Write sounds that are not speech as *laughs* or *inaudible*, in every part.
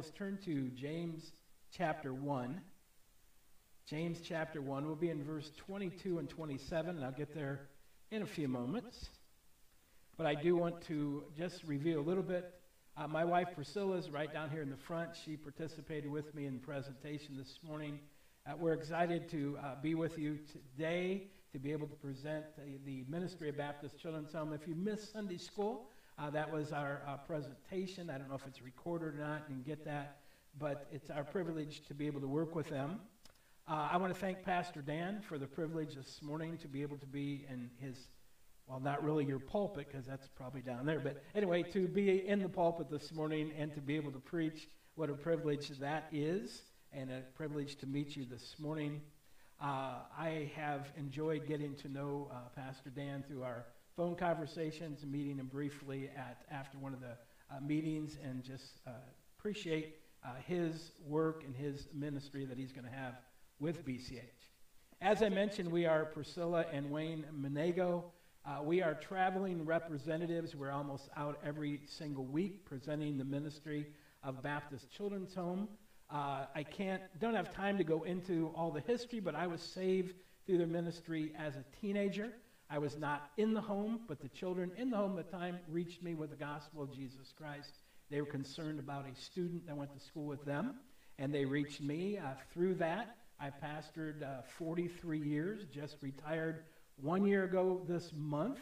Bibles, turn to James chapter 1. James chapter 1. We'll be in verse 22 and 27, and I'll get there in a few moments. But I do want to just review a little bit. Uh, my wife Priscilla is right down here in the front. She participated with me in the presentation this morning. Uh, we're excited to uh, be with you today to be able to present the, the Ministry of Baptist Children's Home. If you missed Sunday school, uh, that was our uh, presentation. I don't know if it's recorded or not, and get that, but it's our privilege to be able to work with them. Uh, I want to thank Pastor Dan for the privilege this morning to be able to be in his, well, not really your pulpit, because that's probably down there, but anyway, to be in the pulpit this morning and to be able to preach, what a privilege that is, and a privilege to meet you this morning. Uh, I have enjoyed getting to know uh, Pastor Dan through our phone conversations, meeting him briefly at after one of the uh, meetings, and just uh, appreciate uh, his work and his ministry that he's going to have with BCH. As I mentioned, we are Priscilla and Wayne Menego. Uh, we are traveling representatives. We're almost out every single week presenting the ministry of Baptist Children's Home. Uh, I can't, don't have time to go into all the history, but I was saved through their ministry as a teenager. I was not in the home, but the children in the home at the time reached me with the gospel of Jesus Christ. They were concerned about a student that went to school with them, and they reached me uh, through that. I pastored uh, 43 years, just retired one year ago this month,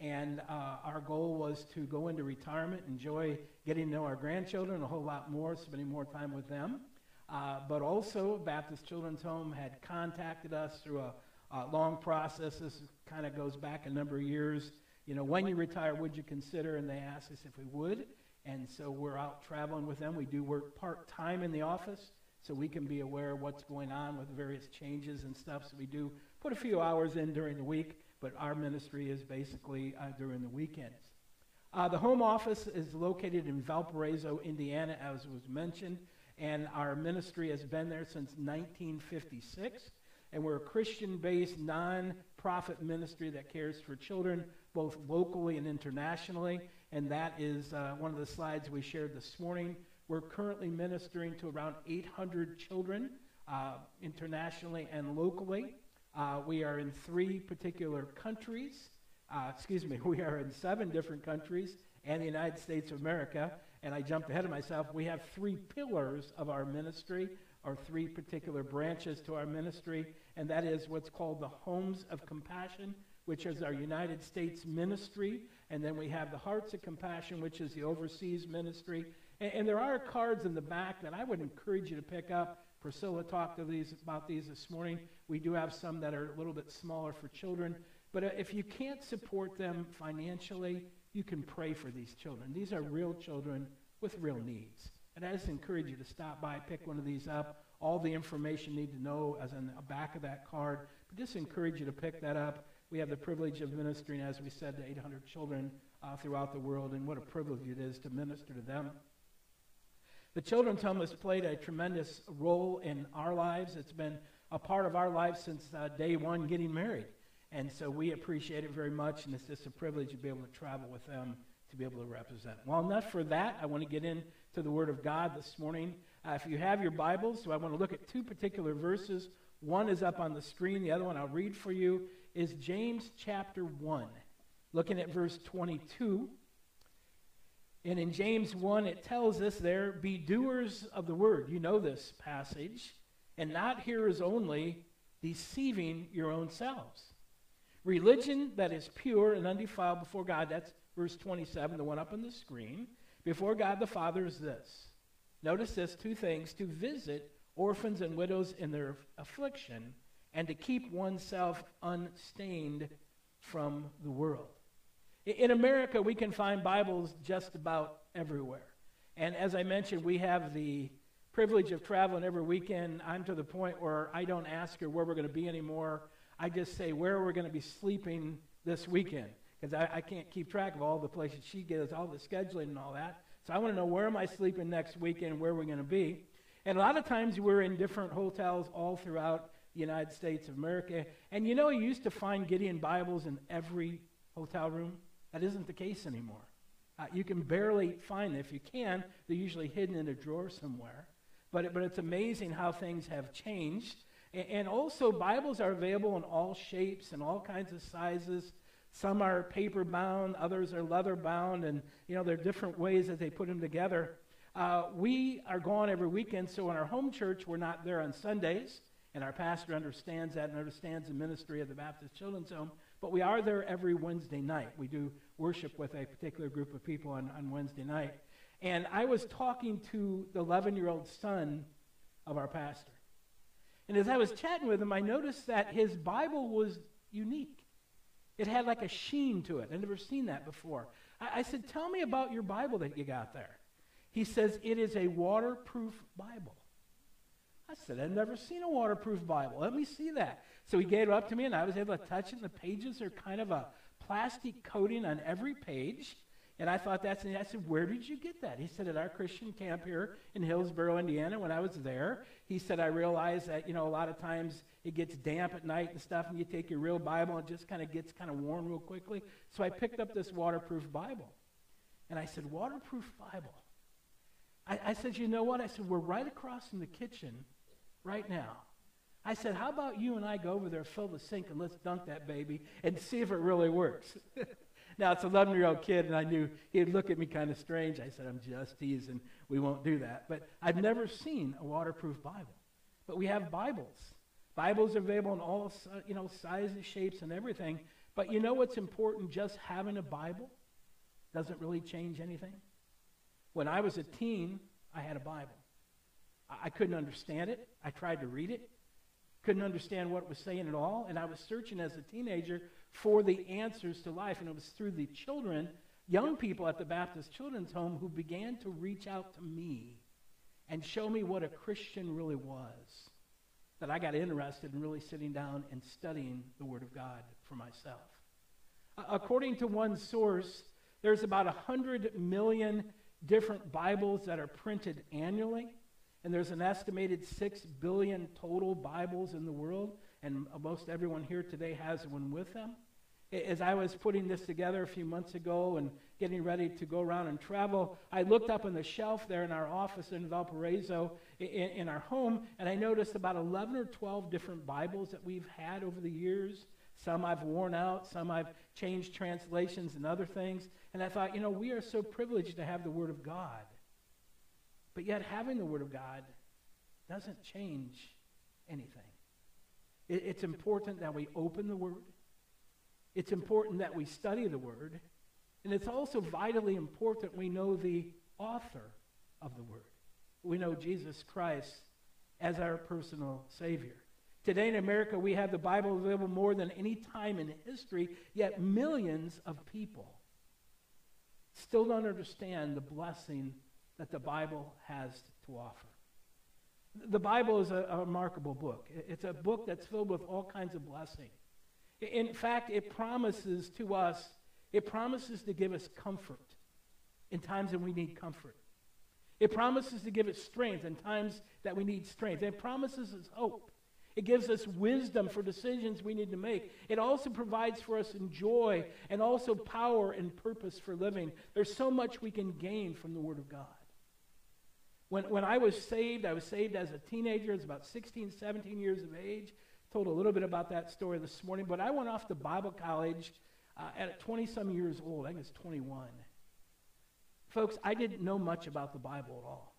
and uh, our goal was to go into retirement, enjoy getting to know our grandchildren a whole lot more, spending more time with them. Uh, but also, Baptist Children's Home had contacted us through a uh, long process. This kind of goes back a number of years. You know, when you retire, would you consider? And they asked us if we would. And so we're out traveling with them. We do work part time in the office so we can be aware of what's going on with various changes and stuff. So we do put a few hours in during the week, but our ministry is basically uh, during the weekends. Uh, the home office is located in Valparaiso, Indiana, as was mentioned, and our ministry has been there since 1956 and we're a Christian based, non profit ministry that cares for children both locally and internationally. And that is uh, one of the slides we shared this morning. We're currently ministering to around 800 children uh, internationally and locally. Uh, we are in three particular countries. Uh, excuse me, *laughs* we are in seven different countries and the United States of America. And I jumped ahead of myself. We have three pillars of our ministry are three particular branches to our ministry, and that is what's called the Homes of Compassion, which is our United States ministry, and then we have the Hearts of Compassion, which is the overseas ministry. And, and there are cards in the back that I would encourage you to pick up. Priscilla talked these, about these this morning. We do have some that are a little bit smaller for children. But uh, if you can't support them financially, you can pray for these children. These are real children with real needs. And I just encourage you to stop by, pick one of these up. All the information you need to know is on the back of that card. But just encourage you to pick that up. We have the privilege of ministering, as we said, to 800 children uh, throughout the world, and what a privilege it is to minister to them. The Children's Home has played a tremendous role in our lives. It's been a part of our lives since uh, day one getting married. And so we appreciate it very much, and it's just a privilege to be able to travel with them to be able to represent. Well, enough for that. I want to get into the Word of God this morning. Uh, if you have your Bibles, so I want to look at two particular verses. One is up on the screen, the other one I'll read for you is James chapter 1, looking at verse 22. And in James 1, it tells us there, be doers of the word. You know this passage. And not hearers only, deceiving your own selves. Religion that is pure and undefiled before God, that's verse 27, the one up on the screen, before God the Father is this. Notice this two things to visit orphans and widows in their affliction and to keep oneself unstained from the world. In America, we can find Bibles just about everywhere. And as I mentioned, we have the privilege of traveling every weekend. I'm to the point where I don't ask her where we're going to be anymore. I just say where we're going to be sleeping this weekend because I, I, can't keep track of all the places she gives, all the scheduling and all that. So I want to know where am I sleeping next weekend, where we're going to be. And a lot of times we're in different hotels all throughout the United States of America. And you know, you used to find Gideon Bibles in every hotel room. That isn't the case anymore. Uh, you can barely find them. If you can, they're usually hidden in a drawer somewhere. But, it, but it's amazing how things have changed. And, and also, Bibles are available in all shapes and all kinds of sizes. Some are paper bound, others are leather bound, and you know there are different ways that they put them together. Uh, we are gone every weekend, so in our home church, we're not there on Sundays, and our pastor understands that and understands the ministry of the Baptist Children's Home. But we are there every Wednesday night. We do worship with a particular group of people on, on Wednesday night. And I was talking to the 11 year old son of our pastor. And as I was chatting with him, I noticed that his Bible was unique. It had like a sheen to it. I'd never seen that before. I, I said, Tell me about your Bible that you got there. He says, It is a waterproof Bible. I said, I've never seen a waterproof Bible. Let me see that. So he gave it up to me, and I was able to touch it. And The pages are kind of a plastic coating on every page. And I thought that's, and I said, where did you get that? He said, at our Christian camp here in Hillsboro, Indiana, when I was there. He said, I realized that, you know, a lot of times it gets damp at night and stuff, and you take your real Bible and it just kind of gets kind of worn real quickly. So I picked up this waterproof Bible. And I said, waterproof Bible. I, I said, you know what? I said, we're right across from the kitchen right now. I said, how about you and I go over there, fill the sink, and let's dunk that baby and see if it really works. *laughs* now, it's an 11 year old kid, and I knew he'd look at me kind of strange. I said, I'm just teasing. We won't do that. But I've never seen a waterproof Bible. But we have Bibles. Bibles are available in all you know, sizes, shapes, and everything. But you know what's important? Just having a Bible doesn't really change anything. When I was a teen, I had a Bible. I, couldn't understand it. I tried to read it couldn't understand what it was saying at all. And I was searching as a teenager for the answers to life. And it was through the children, young people at the Baptist Children's Home, who began to reach out to me and show me what a Christian really was. That I got interested in really sitting down and studying the Word of God for myself. According to one source, there's about 100 million different Bibles that are printed annually. And there's an estimated 6 billion total Bibles in the world, and most everyone here today has one with them. As I was putting this together a few months ago and getting ready to go around and travel, I looked up on the shelf there in our office in Valparaiso in, in our home, and I noticed about 11 or 12 different Bibles that we've had over the years. Some I've worn out, some I've changed translations and other things. And I thought, you know, we are so privileged to have the Word of God. But yet, having the Word of God doesn't change anything. It, it's important that we open the Word, it's important that we study the Word, and it's also vitally important we know the author of the Word. We know Jesus Christ as our personal Savior. Today in America, we have the Bible available more than any time in history, yet millions of people still don't understand the blessing that the Bible has to offer. The Bible is a, a, remarkable book. It's a book that's filled with all kinds of blessing. In fact, it promises to us, it promises to give us comfort in times when we need comfort. It promises to give us strength in times that we need strength. It promises us hope. It gives us wisdom for decisions we need to make. It also provides for us in joy and also power and purpose for living. There's so much we can gain from the Word of God. When, when I was saved, I was saved as a teenager. I was about 16, 17 years of age. Told a little bit about that story this morning. But I went off to Bible college uh, at 20 some years old. I think it's 21. Folks, I didn't know much about the Bible at all.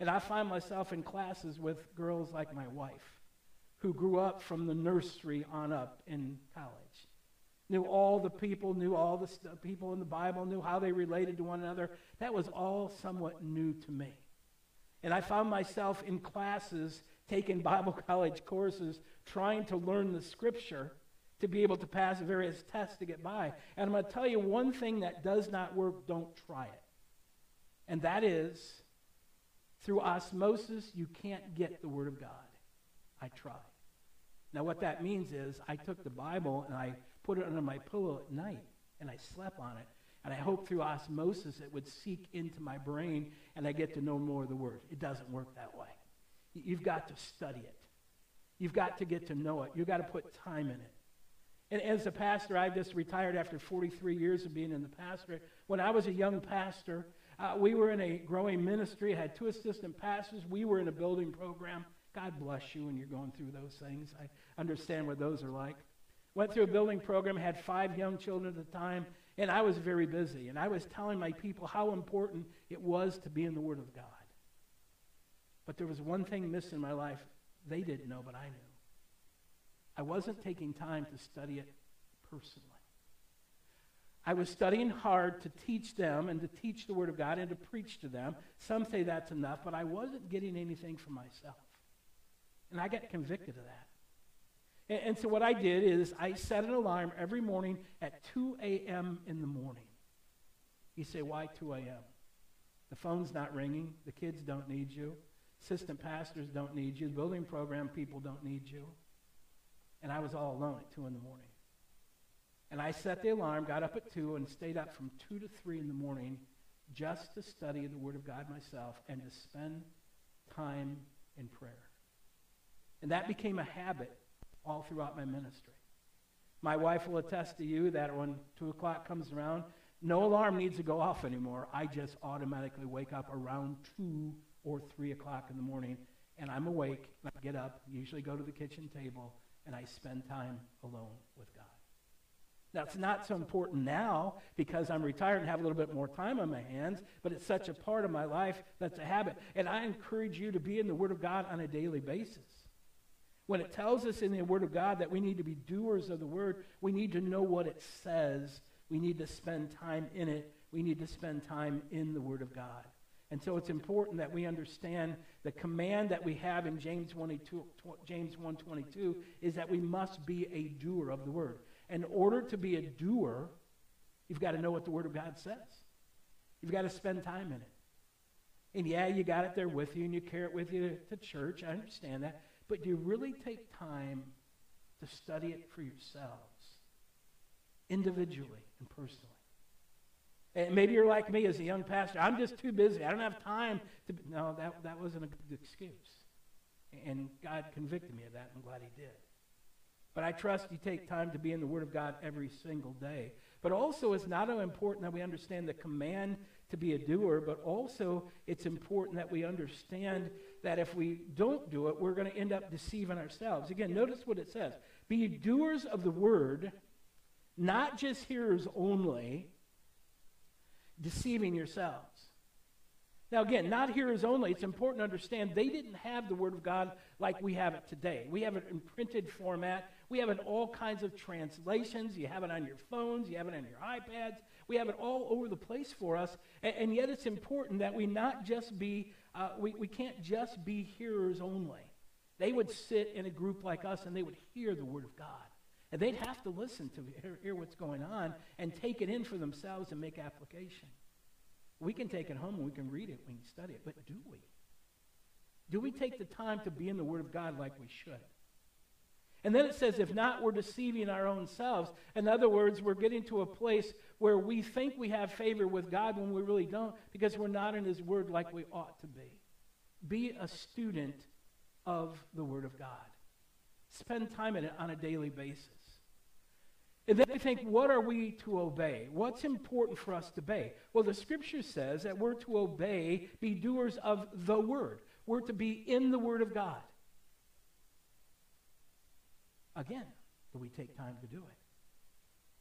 And I find myself in classes with girls like my wife who grew up from the nursery on up in college. Knew all the people, knew all the st- people in the Bible, knew how they related to one another. That was all somewhat new to me. And I found myself in classes taking Bible *laughs* college courses trying to learn the scripture to be able to pass various tests to get by. And I'm going to tell you one thing that does not work, don't try it. And that is through osmosis, you can't get the Word of God. I tried. Now, what that means is I took the Bible and I put it under my pillow at night and I slept on it and I hope through osmosis it would seek into my brain and I get to know more of the Word. It doesn't work that way. You've got to study it. You've got to get to know it. You've got to put time in it. And as a pastor, I just retired after 43 years of being in the pastorate. When I was a young pastor, uh, we were in a growing ministry, had two assistant pastors. We were in a building program. God bless you when you're going through those things. I understand what those are like. Went through a building program, had five young children at the time, and I was very busy. And I was telling my people how important it was to be in the Word of God. But there was one thing missing in my life they didn't know, but I knew. I wasn't taking time to study it personally. I was studying hard to teach them and to teach the Word of God and to preach to them. Some say that's enough, but I wasn't getting anything for myself. And I got convicted of that. And, and so what I did is I set an alarm every morning at 2 a.m. in the morning. You say, why 2 a.m.? The phone's not ringing. The kids don't need you. Assistant pastors don't need you. Building program people don't need you. And I was all alone at 2 in the morning. And I set the alarm, got up at 2, and stayed up from 2 to 3 in the morning just to study the Word of God myself and to spend time in prayer. And that became a habit all throughout my ministry. My wife will attest to you that when 2 o'clock comes around, no alarm needs to go off anymore. I just automatically wake up around 2 or 3 o'clock in the morning, and I'm awake. I get up, usually go to the kitchen table, and I spend time alone with God. Now, it's not so important now because I'm retired and have a little bit more time on my hands, but it's such a part of my life that's a habit. And I encourage you to be in the Word of God on a daily basis. When it tells us in the Word of God that we need to be doers of the Word, we need to know what it says. We need to spend time in it. We need to spend time in the Word of God. And so it's important that we understand the command that we have in James 1, James 1.22 is that we must be a doer of the Word in order to be a doer, you've got to know what the Word of God says. You've got to spend time in it. And yeah, you got it there with you and you carry it with you to church. I understand that. But do you really take time to study it for yourselves, individually and personally? And maybe you're like me as a young pastor. I'm just too busy. I don't have time to. No, that, that wasn't a good excuse. And God convicted me of that. I'm glad He did. But I trust you take time to be in the Word of God every single day. But also, it's not only important that we understand the command to be a doer, but also it's important that we understand that if we don't do it, we're going to end up deceiving ourselves. Again, notice what it says Be doers of the Word, not just hearers only, deceiving yourselves. Now, again, not hearers only. It's important to understand they didn't have the Word of God like we have it today. We have it in printed format. We have it in all kinds of translations. You have it on your phones. You have it on your iPads. We have it all over the place for us. And, and yet it's important that we not just be, uh, we, we can't just be hearers only. They would sit in a group like us and they would hear the Word of God. And they'd have to listen to hear, hear what's going on and take it in for themselves and make application. We can take it home and we can read it, we can study it, but do we? Do we take the time to be in the Word of God like we should? And then it says, if not, we're deceiving our own selves. In other words, we're getting to a place where we think we have favor with God when we really don't because we're not in His Word like we ought to be. Be a student of the Word of God. Spend time in it on a daily basis. And then we think, what are we to obey? What's important for us to obey? Well, the scripture says that we're to obey, be doers of the word. We're to be in the word of God. Again, do we take time to do it?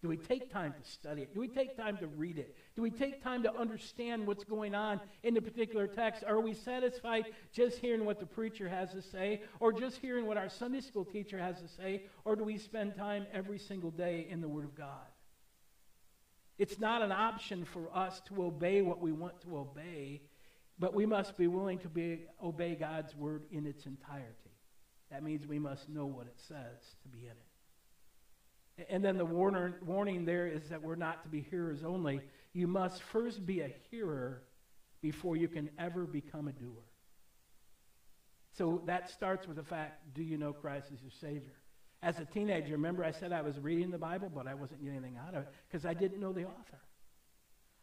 Do we take time to study it? Do we take time to read it? Do we take time to understand what's going on in the particular text? Are we satisfied just hearing what the preacher has to say or just hearing what our Sunday school teacher has to say? Or do we spend time every single day in the Word of God? It's not an option for us to obey what we want to obey, but we must be willing to be, obey God's Word in its entirety. That means we must know what it says to be in it. And then the warner, warning there is that we're not to be hearers only. You must first be a hearer before you can ever become a doer. So that starts with the fact do you know Christ as your Savior? As a teenager, remember I said I was reading the Bible, but I wasn't getting anything out of it because I didn't know the author.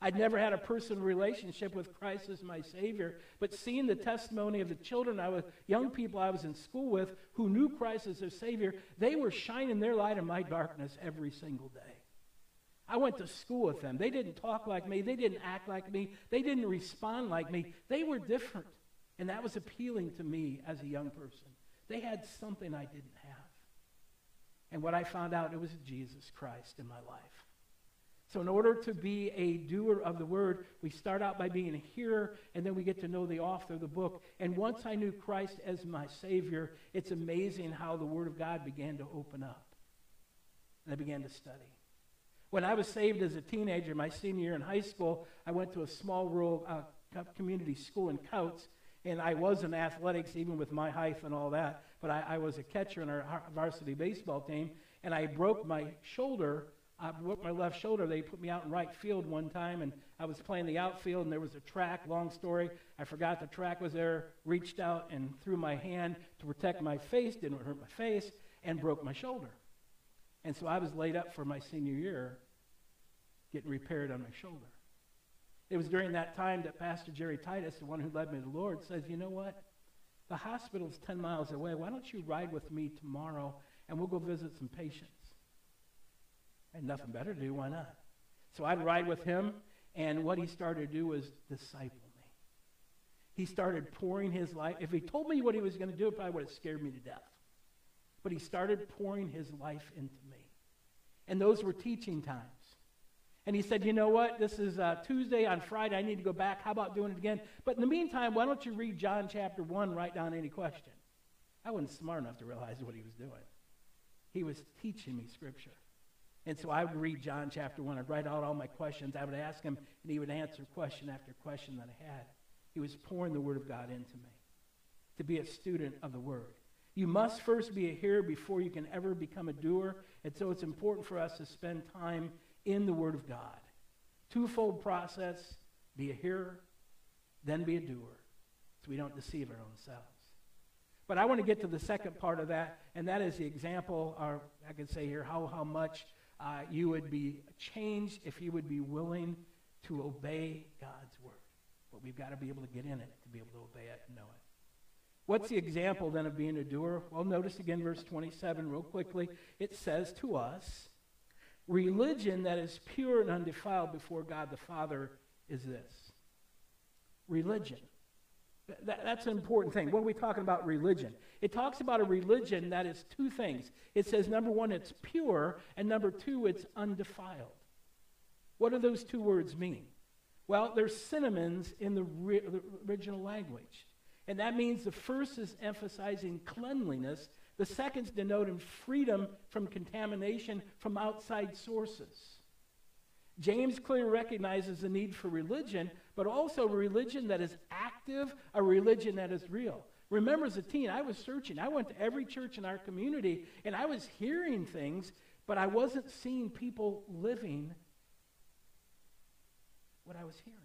I'd never had a personal relationship with Christ as my Savior, but seeing the testimony of the children I was, young people I was in school with who knew Christ as their Savior, they were shining their light in my darkness every single day. I went to school with them. They didn't talk like me. They didn't act like me. They didn't respond like me. They were different. And that was appealing to me as a young person. They had something I didn't have. And what I found out, it was Jesus Christ in my life. So, in order to be a doer of the word, we start out by being a hearer, and then we get to know the author of the book. And once I knew Christ as my Savior, it's amazing how the Word of God began to open up. And I began to study. When I was saved as a teenager, my senior year in high school, I went to a small rural uh, community school in Couts, and I was in athletics, even with my height and all that. But I, I was a catcher in our varsity baseball team, and I broke my shoulder I broke my left shoulder. They put me out in right field one time, and I was playing the outfield, and there was a track. Long story. I forgot the track was there. Reached out and threw my hand to protect my face. Didn't hurt my face, and broke my shoulder. And so I was laid up for my senior year, getting repaired on my shoulder. It was during that time that Pastor Jerry Titus, the one who led me to the Lord, says, "You know what? The hospital's 10 miles away. Why don't you ride with me tomorrow, and we'll go visit some patients." Had nothing better to do. Why not? So I'd ride with him, and what he started to do was disciple me. He started pouring his life. If he told me what he was going to do, it probably would have scared me to death. But he started pouring his life into me. And those were teaching times. And he said, You know what? This is uh, Tuesday. On Friday, I need to go back. How about doing it again? But in the meantime, why don't you read John chapter 1, write down any question? I wasn't smart enough to realize what he was doing. He was teaching me Scripture. And so I would read John chapter 1. I'd write out all my questions. I would ask him, and he would answer question after question that I had. He was pouring the Word of God into me to be a student of the Word. You must first be a hearer before you can ever become a doer. And so it's important for us to spend time in the Word of God. Twofold process be a hearer, then be a doer, so we don't deceive our own selves. But I want to get to the second part of that, and that is the example, or I could say here, how, how much uh, you would be changed if you would be willing to obey God's word. But we've got to be able to get in it to be able to obey it and know it. What's the example then of being a doer? Well, notice again verse 27 real quickly. It says to us, religion that is pure and undefiled before God the Father is this. Religion that, that's an important thing. When are we talking about religion? It talks about a religion that is two things. It says, number one, it's pure, and number two, it's undefiled. What do those two words mean? Well, they're synonyms in the, ri- the original language. And that means the first is emphasizing cleanliness, the second's denoting freedom from contamination from outside sources. James clearly recognizes the need for religion, but also a religion that is active, a religion that is real. Remember, as a teen, I was searching. I went to every church in our community, and I was hearing things, but I wasn't seeing people living what I was hearing.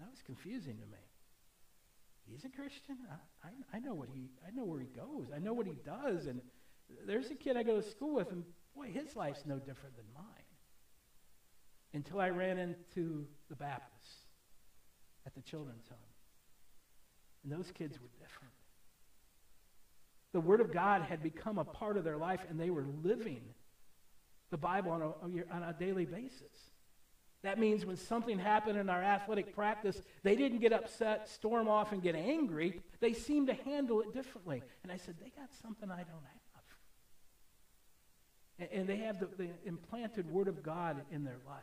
That was confusing to me. He's a Christian. I, I, I know what he. I know where he goes. I know what he does. And there's a kid I go to school with, and boy, his life's no different than mine until I ran into the Baptists at the children's home. And those kids were different. The Word of God had become a part of their life, and they were living the Bible on a, on a daily basis. That means when something happened in our athletic practice, they didn't get upset, storm off, and get angry. They seemed to handle it differently. And I said, they got something I don't have. And, and they have the, the implanted Word of God in their life.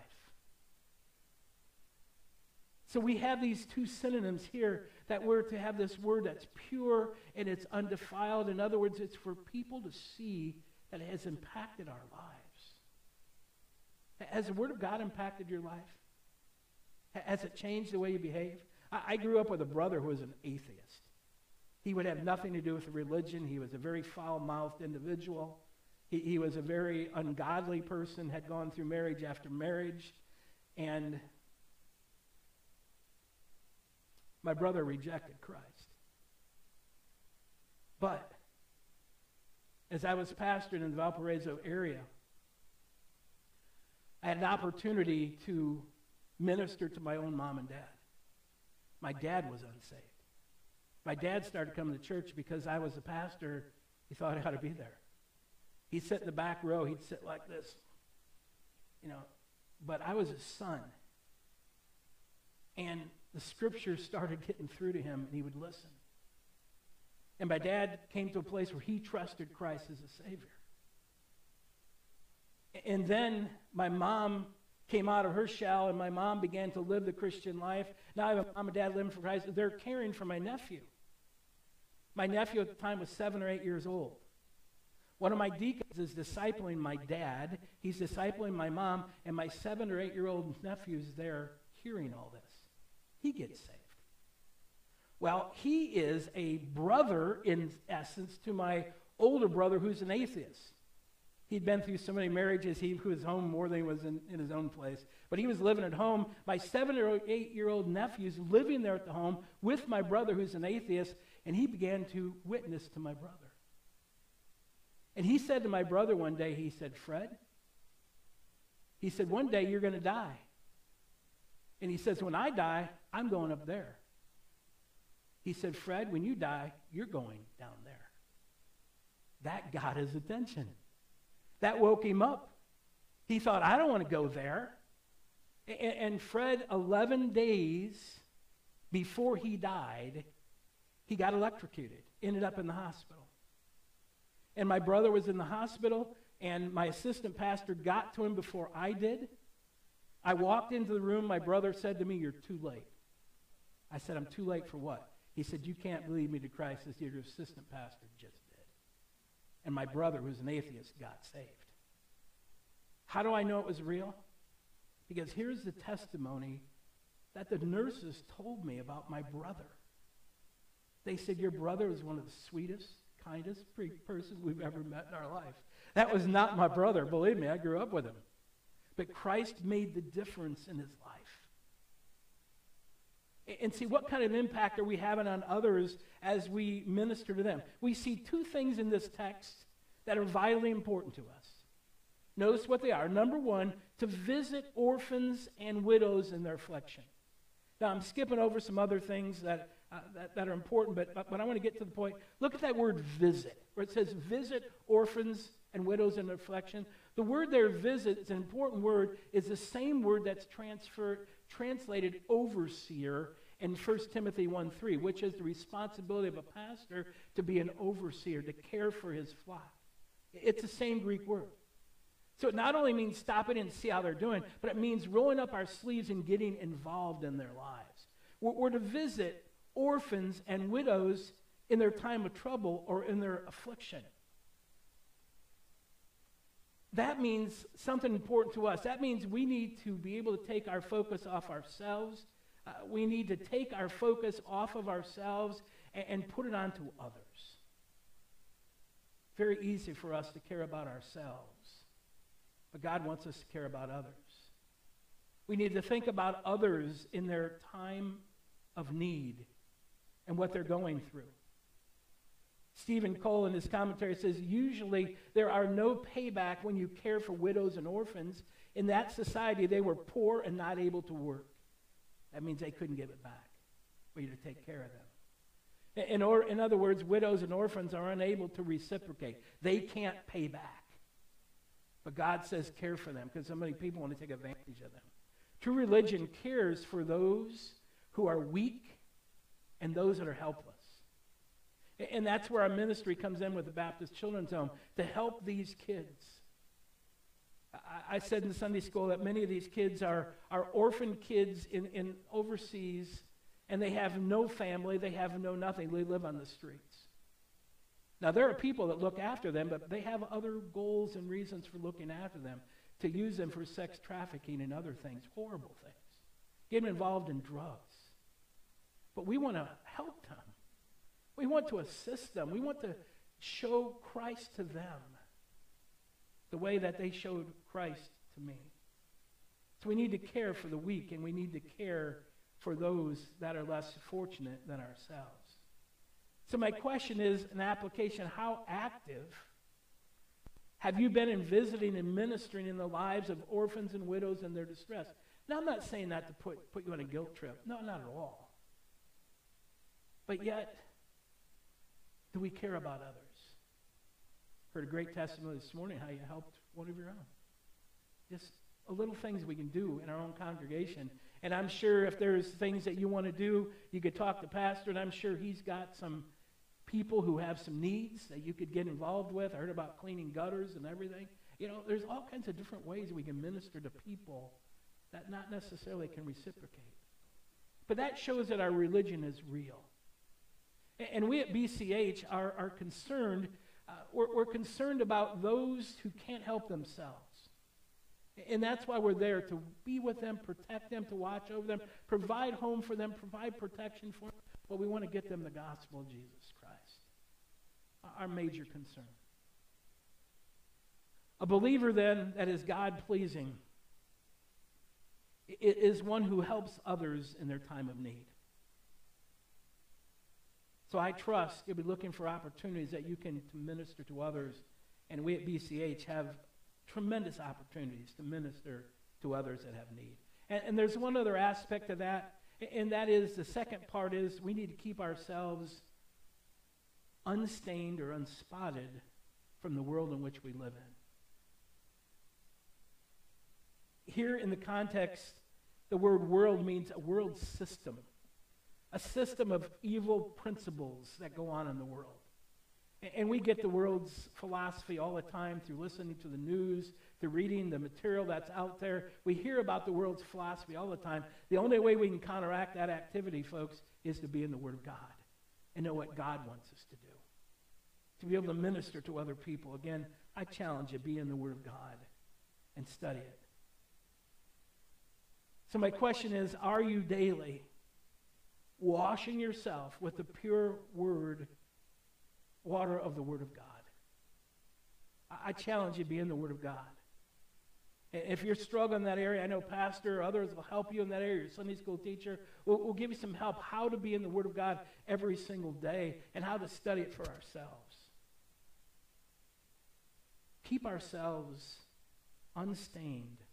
So we have these two synonyms here that we're to have this word that's pure and it's undefiled. In other words, it's for people to see that it has impacted our lives. Has the Word of God impacted your life? Has it changed the way you behave? I, I grew up with a brother who was an atheist. He would have nothing to do with religion. He was a very foul mouthed individual. He, he was a very ungodly person, had gone through marriage after marriage. And my brother rejected Christ. But as I was pastoring in the Valparaiso area, I had an opportunity to minister to my own mom and dad. My dad was unsaved. My dad started coming to church because I was a pastor. He thought I ought to be there. He'd sit in the back row. He'd sit like this. You know, but I was his son. And the scriptures started getting through to him, and he would listen. And my dad came to a place where he trusted Christ as a Savior. And then my mom came out of her shell, and my mom began to live the Christian life. Now I have a mom and dad living for Christ. They're caring for my nephew. My nephew at the time was seven or eight years old. One of my deacons is discipling my dad. He's discipling my mom, and my seven or eight year old nephew's there hearing all this. He gets saved. Well, he is a brother, in essence, to my older brother who's an atheist. He'd been through so many marriages, he was home more than he was in, in his own place. But he was living at home. My seven or eight year old nephew's living there at the home with my brother who's an atheist, and he began to witness to my brother. And he said to my brother one day, he said, Fred, he said, one day you're going to die. And he says, when I die, I'm going up there. He said, Fred, when you die, you're going down there. That got his attention. That woke him up. He thought, I don't want to go there. And Fred, 11 days before he died, he got electrocuted, ended up in the hospital. And my brother was in the hospital, and my assistant pastor got to him before I did. I walked into the room. My brother said to me, You're too late. I said, I'm too late for what? He said, You can't lead me to Christ as your assistant pastor just did. And my brother, who's an atheist, got saved. How do I know it was real? Because here's the testimony that the nurses told me about my brother. They said, Your brother was one of the sweetest, kindest person we've ever met in our life. That was not my brother. Believe me, I grew up with him. But Christ made the difference in his life. And see, what kind of impact are we having on others as we minister to them? We see two things in this text that are vitally important to us. Notice what they are. Number one, to visit orphans and widows in their affliction. Now, I'm skipping over some other things that, uh, that, that, are important, but, but, but I want to get to the point. Look at that word visit, where it says visit orphans and widows in affliction. The word there, visit, is an important word, is the same word that's transferred, translated overseer in 1 Timothy 1 3, which is the responsibility of a pastor to be an overseer, to care for his flock. It's the same Greek word. So it not only means stopping and see how they're doing, but it means rolling up our sleeves and getting involved in their lives. We're, we're to visit orphans and widows in their time of trouble or in their affliction. That means something important to us. That means we need to be able to take our focus off ourselves. Uh, we need to take our focus off of ourselves and, and put it onto others. Very easy for us to care about ourselves. But God wants us to care about others. We need to think about others in their time of need and what they're going through. Steven Cole in his commentary says usually there are no payback when you care for widows and orphans. In that society, they were poor and not able to work. That means they couldn't give it back for you to take care of them. In, or, in other words, widows and orphans are unable to reciprocate. They can't pay back. But God says care for them because so many people want to take advantage of them. True religion cares for those who are weak and those that are helpless. And that's where our ministry comes in with the Baptist Children's Home to help these kids. I, said in Sunday school that many of these kids are, are orphan kids in, in overseas, and they have no family, they have no nothing. They live on the streets. Now, there are people that look after them, but they have other goals and reasons for looking after them to use them for sex trafficking and other things, horrible things. Get them involved in drugs. But we want to help them. We want to assist them. We want to show Christ to them the way that they showed Christ to me. So we need to care for the weak and we need to care for those that are less fortunate than ourselves. So, my question is an application how active have you been in visiting and ministering in the lives of orphans and widows in their distress? Now, I'm not saying that to put, put you on a guilt trip. No, not at all. But yet, do we care about others? Heard a great testimony this morning how you helped one of your own. Just little things we can do in our own congregation. And I'm sure if there's things that you want to do, you could talk to Pastor, and I'm sure he's got some people who have some needs that you could get involved with. I heard about cleaning gutters and everything. You know, there's all kinds of different ways we can minister to people that not necessarily can reciprocate. But that shows that our religion is real. And we at BCH are, are concerned, uh, we're, we're concerned about those who can't help themselves. And that's why we're there to be with them, protect them, to watch over them, provide home for them, provide protection for them. But we want to get them the gospel of Jesus Christ. Our major concern. A believer, then, that is God pleasing is one who helps others in their time of need. So I trust you'll be looking for opportunities that you can to minister to others. And we at BCH have tremendous opportunities to minister to others that have need. And, and there's one other aspect of that, and that is the second part is we need to keep ourselves unstained or unspotted from the world in which we live in. Here in the context, the word world means a world system, a system of evil principles that go on in the world. And we get the world's philosophy all the time through listening to the news, through reading the material that's out there. We hear about the world's philosophy all the time. The only way we can counteract that activity, folks, is to be in the Word of God and know what God wants us to do. To be able to minister to other people. Again, I challenge you, be in the Word of God and study it. So, my question is Are you daily washing yourself with the pure word, water of the Word of God? I challenge you to be in the Word of God. If you're struggling in that area, I know Pastor or others will help you in that area. Your Sunday school teacher will will give you some help how to be in the Word of God every single day and how to study it for ourselves. Keep ourselves unstained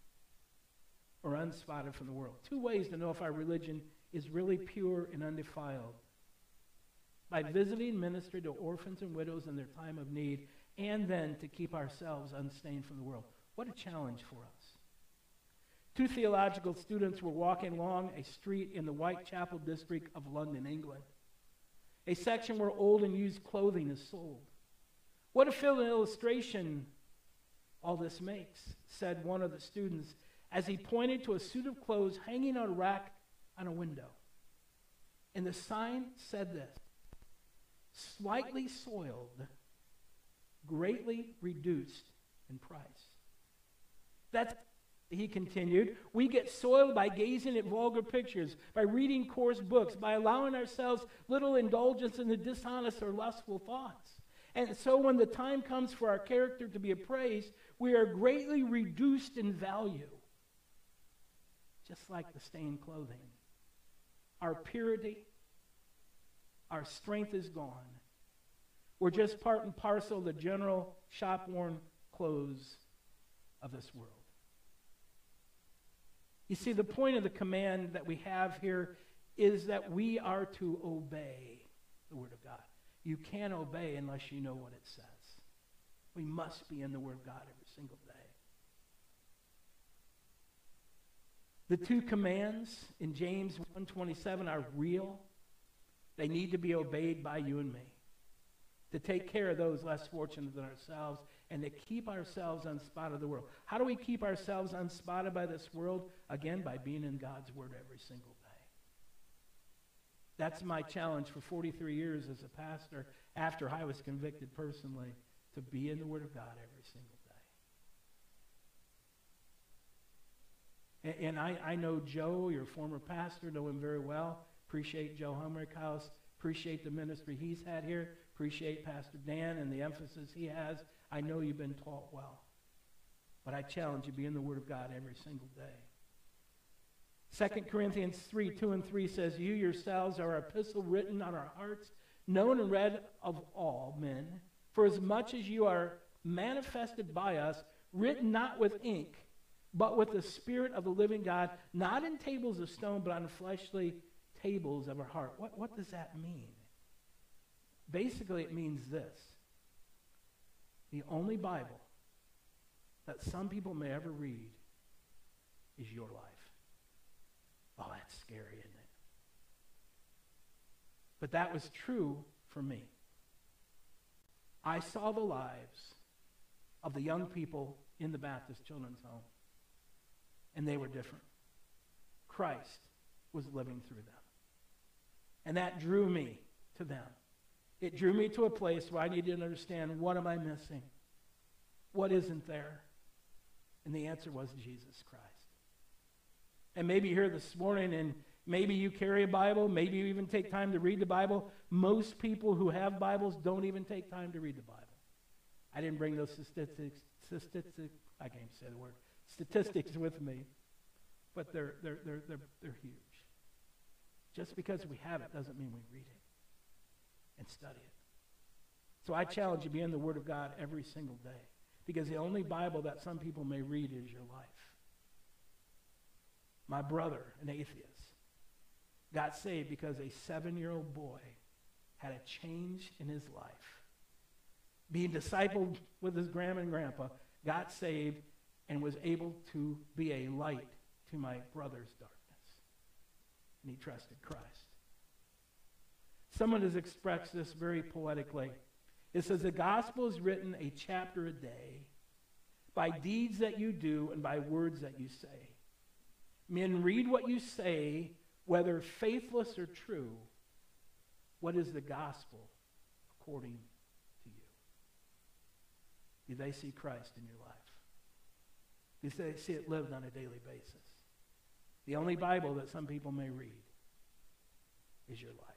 or unspotted from the world. Two ways to know if our religion is really pure and undefiled by visiting and ministering to orphans and widows in their time of need, and then to keep ourselves unstained from the world. What a challenge for us. Two theological students were walking along a street in the Whitechapel district of London, England, a section where old and used clothing is sold. What a fill illustration all this makes, said one of the students as he pointed to a suit of clothes hanging on a rack on a window. And the sign said this slightly soiled, greatly reduced in price. That's, he continued, we get soiled by gazing at vulgar pictures, by reading coarse books, by allowing ourselves little indulgence in the dishonest or lustful thoughts. And so when the time comes for our character to be appraised, we are greatly reduced in value just like the stained clothing. Our purity, our strength is gone. We're just part and parcel the general shop worn clothes of this world. You see, the point of the command that we have here is that we are to obey the Word of God. You can't obey unless you know what it says. We must be in the Word of God every single day. The two commands in James 1:27 are real. They need to be obeyed by you and me. To take care of those less fortunate than ourselves and to keep ourselves unspotted of the world. How do we keep ourselves unspotted by this world? Again, by being in God's word every single day. That's my challenge for 43 years as a pastor after I was convicted personally to be in the word of God every single And, and I, I know Joe, your former pastor, know him very well. Appreciate Joe Humrickhouse. Appreciate the ministry he's had here. Appreciate Pastor Dan and the emphasis he has. I know you've been taught well. But I challenge you, be in the Word of God every single day. 2 Corinthians 3, 2 and 3 says, You yourselves are a epistle written on our hearts, known and read of all men, for as much as you are manifested by us, written not with ink, but with the Spirit of the living God, not in tables of stone, but on fleshly tables of our heart. What, what does that mean? Basically, it means this the only Bible that some people may ever read is your life. Oh, that's scary, isn't it? But that was true for me. I saw the lives of the young people in the Baptist Children's Home, and they were different. Christ was living through them. And that drew me to them. It drew me to a place where I needed to understand what am I missing? What isn't there? And the answer was Jesus Christ. And maybe here this morning and maybe you carry a Bible, maybe you even take time to read the Bible. Most people who have Bibles don't even take time to read the Bible. I didn't bring those statistics, statistics I can't say the word, statistics with me, but they're, they're, they're, they're, they're huge. Just because we have it doesn't mean we read it and study it. So I challenge you to be in the Word of God every single day because the only Bible that some people may read is your life. My brother, an atheist, got saved because a seven year old boy had a change in his life. Being discipled with his grandma and grandpa, got saved, and was able to be a light to my brother's darkness and he trusted Christ. Someone has expressed this very poetically. It says, The gospel is written a chapter a day by deeds that you do and by words that you say. Men read what you say, whether faithless or true. What is the gospel according to you? Do they see Christ in your life? They see it lived on a daily basis? The only Bible that some people may read is your life.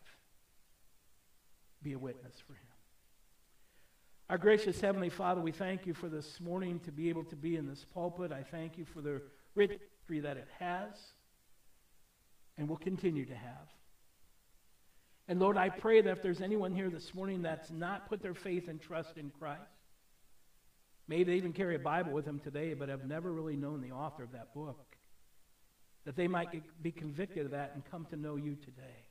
Be a witness for him. Our gracious Heavenly Father, we thank you for this morning to be able to be in this pulpit. I thank you for the victory that it has and will continue to have. And Lord, I pray that if there's anyone here this morning that's not put their faith and trust in Christ, maybe they even carry a Bible with them today, but have never really known the author of that book, that they might be convicted of that and come to know you today.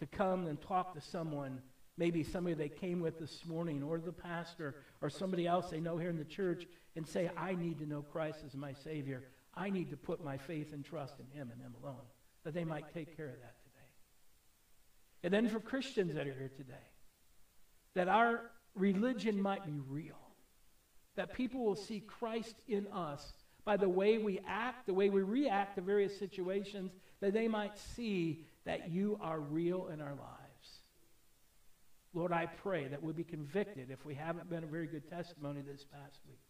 To come and talk to someone, maybe somebody they came with this morning, or the pastor, or somebody else they know here in the church, and say, I need to know Christ as my Savior. I need to put my faith and trust in Him and Him alone, that they might take care of that today. And then for Christians that are here today, that our religion might be real, that people will see Christ in us by the way we act, the way we react to various situations, that they might see that you are real in our lives. Lord, I pray that we'll be convicted if we haven't been a very good testimony this past week.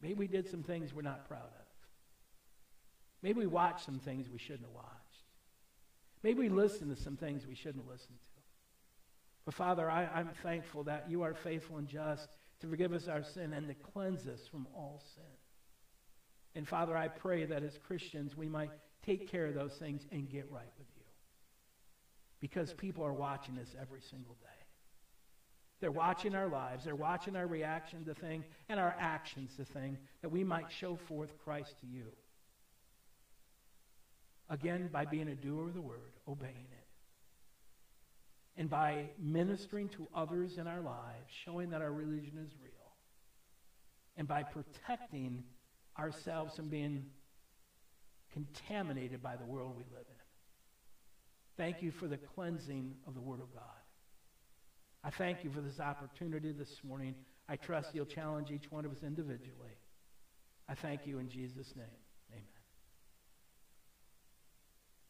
Maybe we did some things we're not proud of. Maybe we watched some things we shouldn't have watched. Maybe we listened to some things we shouldn't have listened to. But Father, I, I'm thankful that you are faithful and just to forgive us our sin and to cleanse us from all sin. And Father, I pray that as Christians we might take care of those things and get right with you. Because people are watching us every single day. They're watching our lives. They're watching our reaction to thing and our actions to thing that we might show forth Christ to you. Again, by being a doer of the word, obeying it. And by ministering to others in our lives, showing that our religion is real. And by protecting ourselves from being contaminated by the world we live in. Thank you for the cleansing of the Word of God. I thank you for this opportunity this morning. I trust you'll challenge each one of us individually. I thank you in Jesus' name.